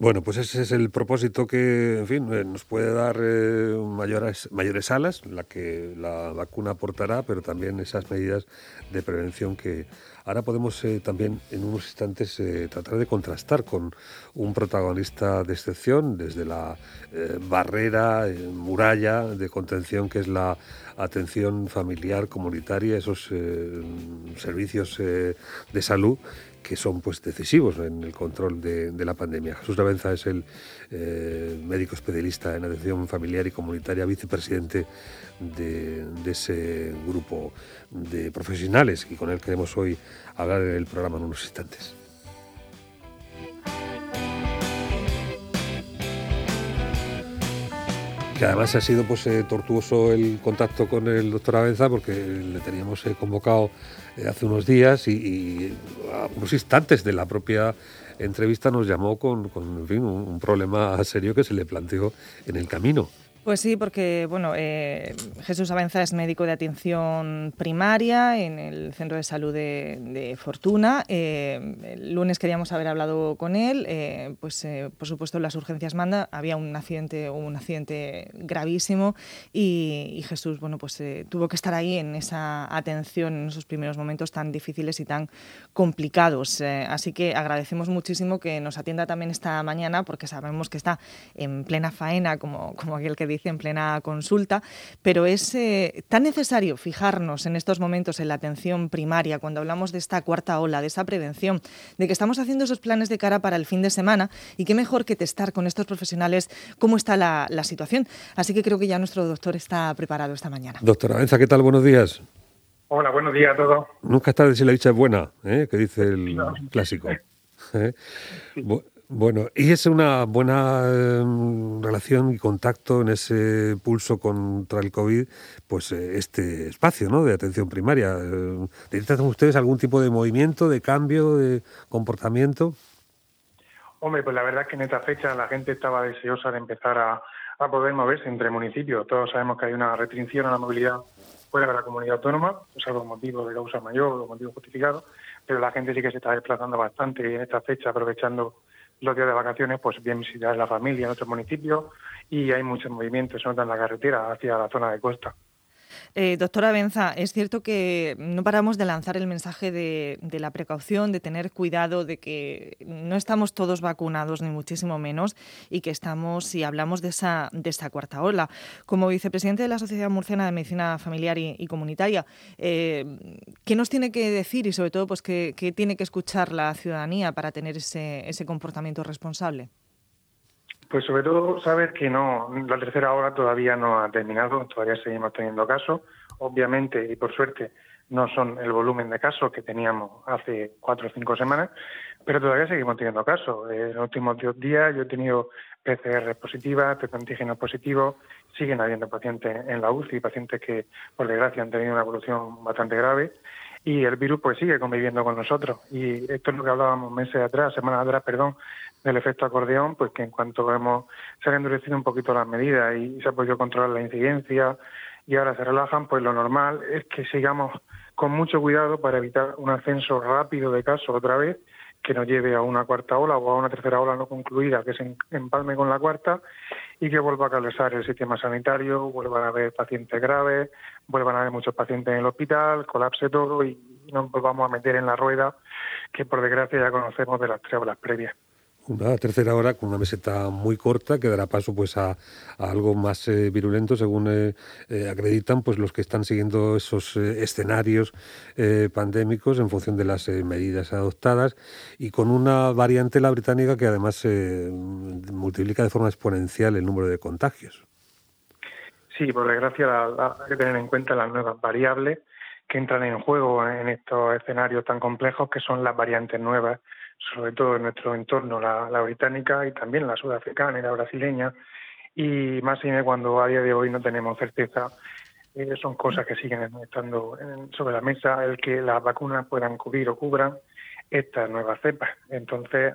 Bueno, pues ese es el propósito que, en fin, eh, nos puede dar eh, mayores, mayores alas, la que la vacuna aportará, pero también esas medidas de prevención que ahora podemos eh, también en unos instantes tratar de contrastar con un protagonista de excepción desde la barrera, muralla de contención que es la atención familiar comunitaria, esos servicios de salud que son pues decisivos en el control de, la pandemia. Jesús Lavenza es el eh, médico especialista en atención familiar y comunitaria, vicepresidente de, de, ese grupo de profesionales y con él queremos hoy hablar en el programa en unos instantes. Que además ha sido pues eh, tortuoso el contacto con el doctor Avenza porque le teníamos eh, convocado eh, hace unos días y, a unos instantes de la propia entrevista nos llamó con, un problema serio que se le planteó en el camino. Pues sí, porque bueno, eh, Jesús Avenza es médico de atención primaria en el Centro de Salud de, Fortuna. Eh, el lunes queríamos haber hablado con él, eh, pues por supuesto las urgencias manda, había un accidente, un accidente gravísimo y, Jesús bueno, pues tuvo que estar ahí en esa atención en esos primeros momentos tan difíciles y tan complicados. así que agradecemos muchísimo que nos atienda también esta mañana porque sabemos que está en plena faena como, como aquel que dice en plena consulta, pero es eh, tan necesario fijarnos en estos momentos en la atención primaria, cuando hablamos de esta cuarta ola, de esa prevención, de que estamos haciendo esos planes de cara para el fin de semana y qué mejor que testar con estos profesionales cómo está la, situación. Así que creo que ya nuestro doctor está preparado esta mañana. Doctora Benza, ¿qué tal? Buenos días. Hola, buenos días a todos. Nunca está de si la dicha es buena, ¿eh? que dice el clásico. ¿Eh? Bueno, y es una buena em, relación y contacto en ese pulso contra el COVID, pues eh, este espacio ¿no? de atención primaria. ¿Necesitan ustedes algún tipo de movimiento, de cambio, de comportamiento? Hombre, pues la verdad es que en esta fecha la gente estaba deseosa de empezar a, poder moverse entre municipios. Todos sabemos que hay una restricción a la movilidad fuera de la comunidad autónoma, pues algo motivo de causa mayor o motivo justificado, pero la gente sí que se está desplazando bastante en esta fecha, aprovechando los días de vacaciones, pues bien visitar a la familia en otros municipios y hay muchos movimientos, en la carretera hacia la zona de costa. Eh, doctora Benza, es cierto que no paramos de lanzar el mensaje de, la precaución, de tener cuidado, de que no estamos todos vacunados, ni muchísimo menos, y que estamos, si hablamos de esa, de esta cuarta ola. Como vicepresidente de la Sociedad Murciana de Medicina Familiar y, Comunitaria, eh, ¿qué nos tiene que decir y sobre todo pues, qué, tiene que escuchar la ciudadanía para tener ese, ese comportamiento responsable? Pues sobre todo saber que no, la tercera hora todavía no ha terminado, todavía seguimos teniendo casos. Obviamente, y por suerte, no son el volumen de casos que teníamos hace cuatro o cinco semanas, pero todavía seguimos teniendo casos. En los últimos días yo he tenido PCR positivas, test antígenos positivos, siguen habiendo pacientes en la UCI, pacientes que, por desgracia, han tenido una evolución bastante grave y el virus pues sigue conviviendo con nosotros. Y esto es lo que hablábamos meses atrás, semanas atrás, perdón, del efecto acordeón, pues que en cuanto hemos, se han endurecido un poquito las medidas y se ha podido controlar la incidencia y ahora se relajan, pues lo normal es que sigamos con mucho cuidado para evitar un ascenso rápido de casos otra vez que nos lleve a una cuarta ola o a una tercera ola no concluida, que se empalme con la cuarta y que vuelva a colapsar el sistema sanitario, vuelvan a haber pacientes graves, vuelvan a haber muchos pacientes en el hospital, colapse todo y nos volvamos a meter en la rueda que por desgracia ya conocemos de las tres olas previas. Una tercera hora con una meseta muy corta que dará paso pues a, algo más eh, virulento según eh, eh, acreditan pues los que están siguiendo esos escenarios pandémicos en función de las medidas adoptadas y con una variante la británica que además multiplica de forma exponencial el número de contagios. Sí, por desgracia hay que tener en cuenta las nuevas variables que entran en juego en estos escenarios tan complejos que son las variantes nuevas sobre todo en nuestro entorno, la, británica y también la sudafricana y la brasileña, y más bien cuando a día de hoy no tenemos certeza, eh, son cosas que siguen estando sobre la mesa, el que las vacunas puedan cubrir o cubran estas nuevas cepas. Entonces,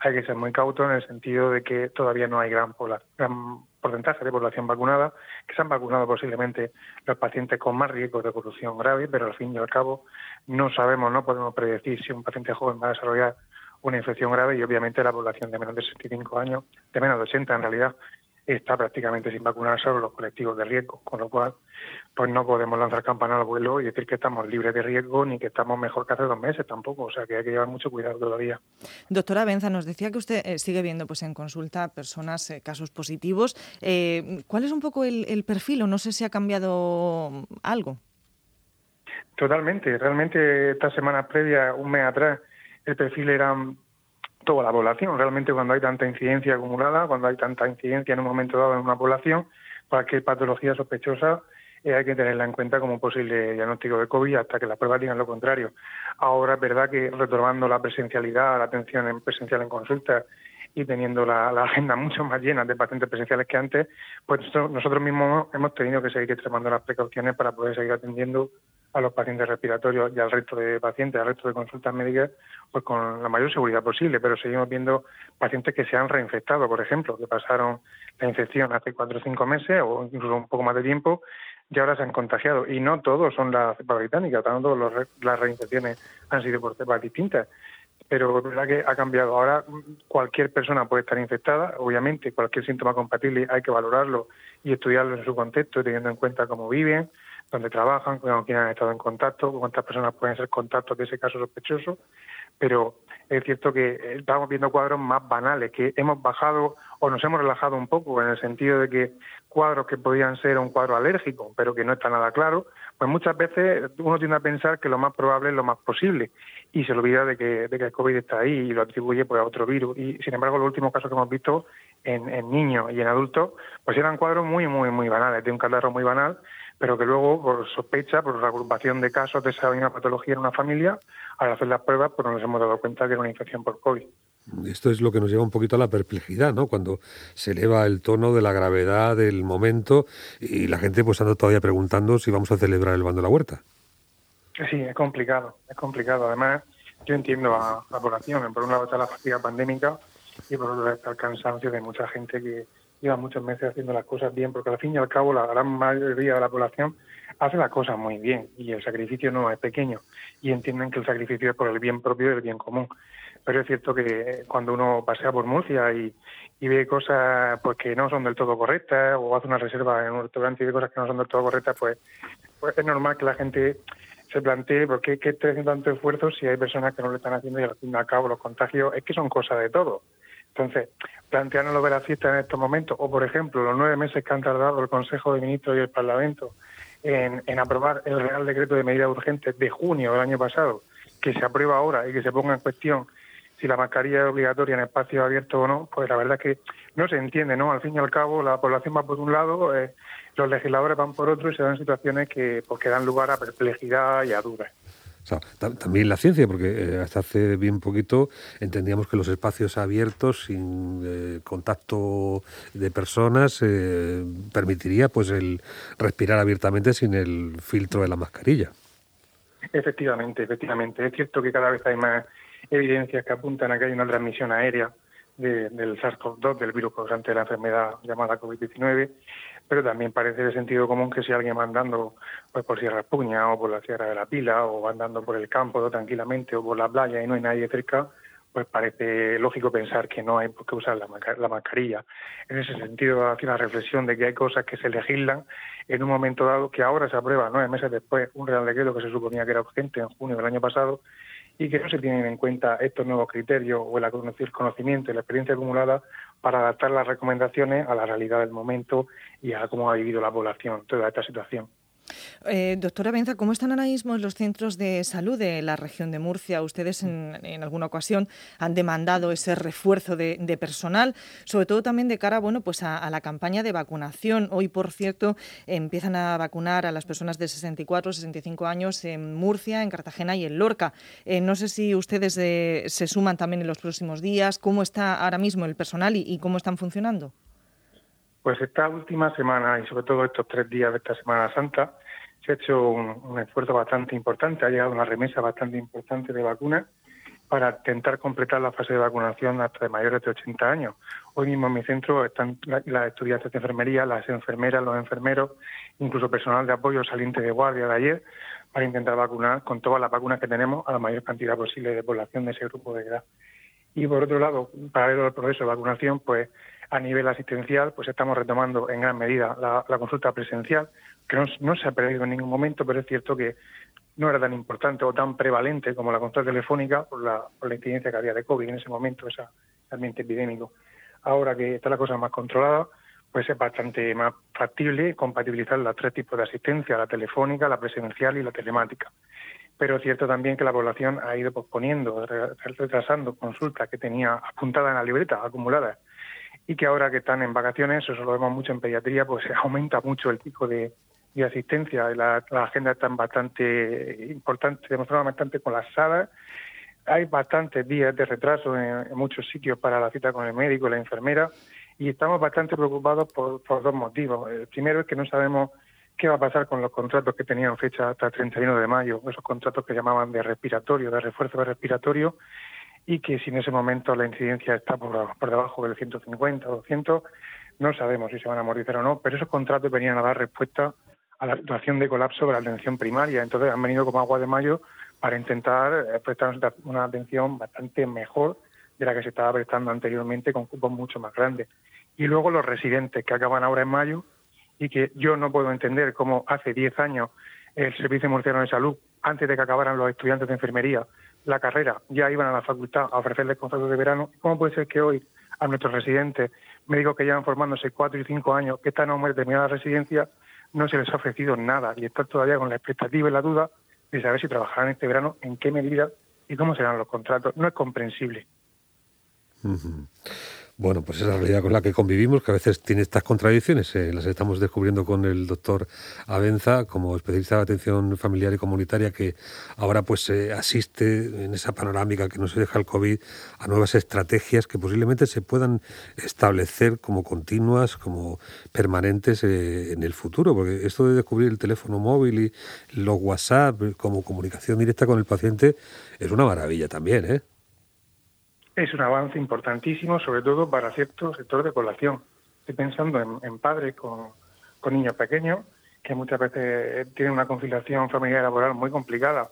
hay que ser muy cauto en el sentido de que todavía no hay gran, gran porcentaje de población vacunada, que se han vacunado posiblemente los pacientes con más riesgo de evolución grave, pero al fin y al cabo no sabemos, no podemos predecir si un paciente joven va a desarrollar una infección grave y obviamente la población de menos de 65 años, de menos de 80 en realidad, está prácticamente sin vacunar solo los colectivos de riesgo, con lo cual pues no podemos lanzar campana al vuelo y decir que estamos libres de riesgo ni que estamos mejor que hace dos meses tampoco, o sea que hay que llevar mucho cuidado todavía. Doctora Benza, nos decía que usted eh, sigue viendo pues en consulta personas, eh, casos positivos. Eh, ¿Cuál es un poco el, el perfil o no sé si ha cambiado algo? Totalmente, realmente esta semana previa, un mes atrás, el perfil era toda la población. Realmente cuando hay tanta incidencia acumulada, cuando hay tanta incidencia en un momento dado en una población, cualquier patología sospechosa eh, hay que tenerla en cuenta como posible diagnóstico de COVID hasta que las pruebas digan lo contrario. Ahora es verdad que retomando la presencialidad, la atención en presencial en consultas y teniendo la, agenda mucho más llena de pacientes presenciales que antes, pues nosotros mismos hemos tenido que seguir extremando las precauciones para poder seguir atendiendo a los pacientes respiratorios y al resto de pacientes, al resto de consultas médicas, pues con la mayor seguridad posible. Pero seguimos viendo pacientes que se han reinfectado, por ejemplo, que pasaron la infección hace cuatro o cinco meses o incluso un poco más de tiempo y ahora se han contagiado. Y no todos son la cepa británica, tanto las reinfecciones han sido por cepas distintas. Pero es verdad que ha cambiado. Ahora cualquier persona puede estar infectada, obviamente cualquier síntoma compatible hay que valorarlo y estudiarlo en su contexto, teniendo en cuenta cómo viven, donde trabajan, con quién han estado en contacto, con cuántas personas pueden ser contactos de ese caso sospechoso, pero es cierto que estamos viendo cuadros más banales, que hemos bajado o nos hemos relajado un poco en el sentido de que cuadros que podían ser un cuadro alérgico, pero que no está nada claro, pues muchas veces uno tiende a pensar que lo más probable es lo más posible y se olvida de que, de que el COVID está ahí y lo atribuye pues, a otro virus. Y sin embargo, los últimos casos que hemos visto en, en niños y en adultos, pues eran cuadros muy, muy, muy banales, de un catarro muy banal pero que luego, por sospecha, por la agrupación de casos de esa misma patología en una familia, al hacer las pruebas, pues nos hemos dado cuenta que era una infección por COVID. Esto es lo que nos lleva un poquito a la perplejidad, ¿no? Cuando se eleva el tono de la gravedad del momento y la gente pues anda todavía preguntando si vamos a celebrar el bando de la huerta. Sí, es complicado, es complicado. Además, yo entiendo a la población. Por un lado está la fatiga pandémica y por otro está el cansancio de mucha gente que, lleva muchos meses haciendo las cosas bien, porque al fin y al cabo la gran mayoría de la población hace las cosas muy bien y el sacrificio no es pequeño y entienden que el sacrificio es por el bien propio y el bien común. Pero es cierto que cuando uno pasea por Murcia y, ve cosas pues que no son del todo correctas o hace una reserva en un restaurante y ve cosas que no son del todo correctas, pues, pues es normal que la gente se plantee por qué, qué estoy haciendo tanto esfuerzo si hay personas que no lo están haciendo y al fin y al cabo los contagios es que son cosas de todo. Entonces, planteárnoslo de la fiesta en estos momentos, o por ejemplo, los nueve meses que han tardado el Consejo de Ministros y el Parlamento en, en aprobar el Real Decreto de Medidas Urgentes de junio del año pasado, que se aprueba ahora y que se ponga en cuestión si la mascarilla es obligatoria en espacios abiertos o no, pues la verdad es que no se entiende, ¿no? Al fin y al cabo, la población va por un lado, eh, los legisladores van por otro y se dan situaciones que, pues, que dan lugar a perplejidad y a dudas también la ciencia, porque eh, hasta hace bien poquito entendíamos que los espacios abiertos, sin eh, contacto de personas, eh, permitiría pues el respirar abiertamente sin el filtro de la mascarilla. Efectivamente, efectivamente. Es cierto que cada vez hay más evidencias que apuntan a que hay una transmisión aérea del SARS-CoV-2, del virus causante de la enfermedad llamada COVID-19, pero también parece de sentido común que si alguien va andando pues, por Sierra Puña o por la Sierra de la Pila o va andando por el campo tranquilamente o por la playa y no hay nadie cerca, pues parece lógico pensar que no hay por qué usar la, la mascarilla. En ese sentido, hace una reflexión de que hay cosas que se legislan en un momento dado que ahora se aprueba nueve meses después un Real Decreto que se suponía que era urgente en junio del año pasado y que no se tienen en cuenta estos nuevos criterios o el conocimiento y la experiencia acumulada para adaptar las recomendaciones a la realidad del momento y a cómo ha vivido la población toda esta situación. Eh, doctora Benza, ¿cómo están ahora mismo los centros de salud de la región de Murcia? Ustedes en, alguna ocasión han demandado ese refuerzo de, personal, sobre todo también de cara bueno, pues a, la campaña de vacunación. Hoy, por cierto, empiezan a vacunar a las personas de 64, 65 años en Murcia, en Cartagena y en Lorca. Eh, no sé si ustedes eh, se suman también en los próximos días. ¿Cómo está ahora mismo el personal y cómo están funcionando? Pues esta última semana y sobre todo estos tres días de esta Semana Santa se ha hecho un, esfuerzo bastante importante, ha llegado una remesa bastante importante de vacunas para intentar completar la fase de vacunación hasta de mayores de 80 años. Hoy mismo en mi centro están las estudiantes de enfermería, las enfermeras, los enfermeros, incluso personal de apoyo saliente de guardia de ayer, para intentar vacunar con todas las vacunas que tenemos a la mayor cantidad posible de población de ese grupo de edad. Y por otro lado, paralelo al proceso de vacunación, pues a nivel asistencial, pues estamos retomando en gran medida la, consulta presencial, que no, se ha perdido en ningún momento, pero es cierto que no era tan importante o tan prevalente como la consulta telefónica por la, incidencia que había de COVID en ese momento, ese ambiente epidémico. Ahora que está la cosa más controlada, pues es bastante más factible compatibilizar los tres tipos de asistencia, la telefónica, la presencial y la telemática. Pero es cierto también que la población ha ido posponiendo, retrasando consultas que tenía apuntadas en la libreta, acumuladas, y que ahora que están en vacaciones, eso lo vemos mucho en pediatría, pues aumenta mucho el pico de, asistencia. La, la agenda está bastante importante, demostrada bastante colapsada. Hay bastantes días de retraso en, muchos sitios para la cita con el médico la enfermera y estamos bastante preocupados por, dos motivos. El primero es que no sabemos qué va a pasar con los contratos que tenían fecha hasta el 31 de mayo, esos contratos que llamaban de respiratorio, de refuerzo de respiratorio, y que si en ese momento la incidencia está por, por debajo del 150 o 200, no sabemos si se van a amortizar o no, pero esos contratos venían a dar respuesta a la situación de colapso de la atención primaria. Entonces han venido como agua de mayo para intentar eh, prestar una atención bastante mejor de la que se estaba prestando anteriormente con cupos mucho más grandes. Y luego los residentes que acaban ahora en mayo y que yo no puedo entender cómo hace 10 años el Servicio Murciano de Salud, antes de que acabaran los estudiantes de enfermería la carrera, ya iban a la facultad a ofrecerles contratos de verano. ¿Cómo puede ser que hoy a nuestros residentes, médicos que llevan formándose cuatro y cinco años, que están a una determinada residencia, no se les ha ofrecido nada y están todavía con la expectativa y la duda de saber si trabajarán este verano, en qué medida y cómo serán los contratos? No es comprensible. Bueno, pues es la realidad con la que convivimos, que a veces tiene estas contradicciones. Eh, las estamos descubriendo con el doctor Avenza, como especialista de atención familiar y comunitaria, que ahora pues eh, asiste en esa panorámica que nos deja el COVID a nuevas estrategias que posiblemente se puedan establecer como continuas, como permanentes eh, en el futuro. Porque esto de descubrir el teléfono móvil y los WhatsApp como comunicación directa con el paciente es una maravilla también, ¿eh? Es un avance importantísimo, sobre todo para ciertos sectores de población. Estoy pensando en, padres con, niños pequeños que muchas veces tienen una conciliación familiar y laboral muy complicada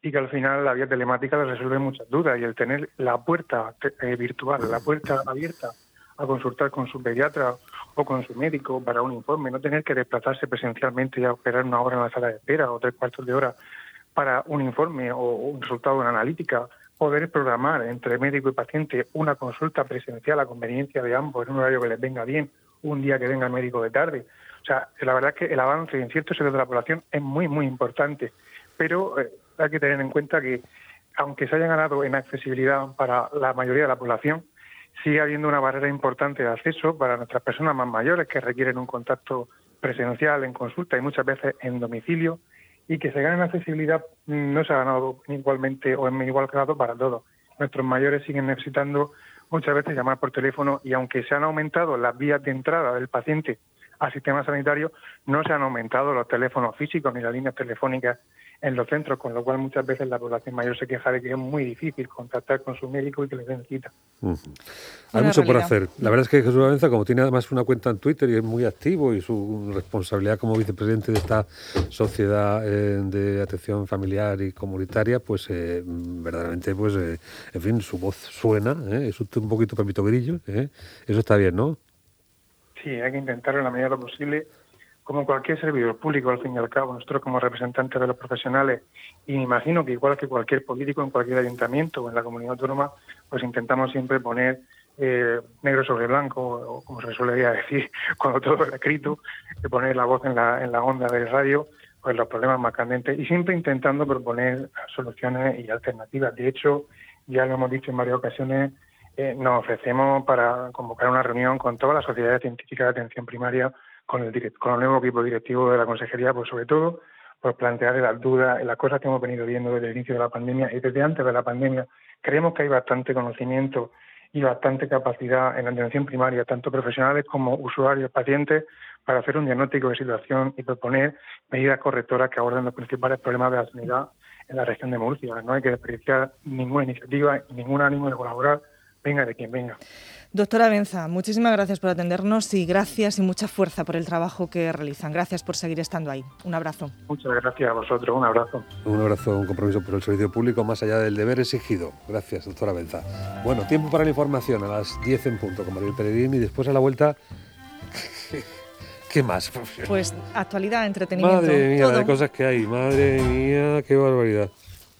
y que al final la vía telemática les resuelve muchas dudas y el tener la puerta eh, virtual, la puerta abierta a consultar con su pediatra o con su médico para un informe, no tener que desplazarse presencialmente y a esperar una hora en la sala de espera o tres cuartos de hora para un informe o un resultado de una analítica poder programar entre médico y paciente una consulta presencial a conveniencia de ambos en un horario que les venga bien, un día que venga el médico de tarde. O sea, la verdad es que el avance en ciertos sectores de la población es muy, muy importante, pero eh, hay que tener en cuenta que, aunque se haya ganado en accesibilidad para la mayoría de la población, sigue habiendo una barrera importante de acceso para nuestras personas más mayores que requieren un contacto presencial en consulta y muchas veces en domicilio y que se gane en accesibilidad no se ha ganado igualmente o en igual grado para todos. Nuestros mayores siguen necesitando muchas veces llamar por teléfono y aunque se han aumentado las vías de entrada del paciente al sistema sanitario, no se han aumentado los teléfonos físicos ni las líneas telefónicas en los centros, con lo cual muchas veces la población mayor se queja de que es muy difícil contactar con su médico y que les den cita. Hay mucho por hacer. La verdad es que Jesús Avenza, como tiene además una cuenta en Twitter y es muy activo y su responsabilidad como vicepresidente de esta sociedad eh, de atención familiar y comunitaria, pues eh, verdaderamente, pues, eh, en fin, su voz suena, es un poquito pepito grillo, eso está bien, ¿no? Sí, hay que intentarlo en la medida de lo posible como cualquier servidor público, al fin y al cabo, nosotros como representantes de los profesionales, y me imagino que igual que cualquier político en cualquier ayuntamiento o en la comunidad autónoma, pues intentamos siempre poner eh, negro sobre blanco, o como se suele decir cuando todo es escrito, de poner la voz en la, en la onda del radio, pues los problemas más candentes, y siempre intentando proponer soluciones y alternativas. De hecho, ya lo hemos dicho en varias ocasiones, eh, nos ofrecemos para convocar una reunión con todas las sociedades científicas de atención primaria con el, con el nuevo equipo directivo de la consejería, pues sobre todo por plantear las dudas, las cosas que hemos venido viendo desde el inicio de la pandemia y desde antes de la pandemia. Creemos que hay bastante conocimiento y bastante capacidad en la atención primaria, tanto profesionales como usuarios, pacientes, para hacer un diagnóstico de situación y proponer medidas correctoras que aborden los principales problemas de la sanidad en la región de Murcia. No hay que desperdiciar ninguna iniciativa ningún ánimo de colaborar, venga de quien venga. Doctora Benza, muchísimas gracias por atendernos y gracias y mucha fuerza por el trabajo que realizan. Gracias por seguir estando ahí. Un abrazo. Muchas gracias a vosotros. Un abrazo. Un abrazo, un compromiso por el servicio público más allá del deber exigido. Gracias, doctora Benza. Bueno, tiempo para la información a las 10 en punto con María Peregrín y después a la vuelta... ¿Qué más? Pues actualidad, entretenimiento. Madre mía, de cosas que hay. Madre mía, qué barbaridad.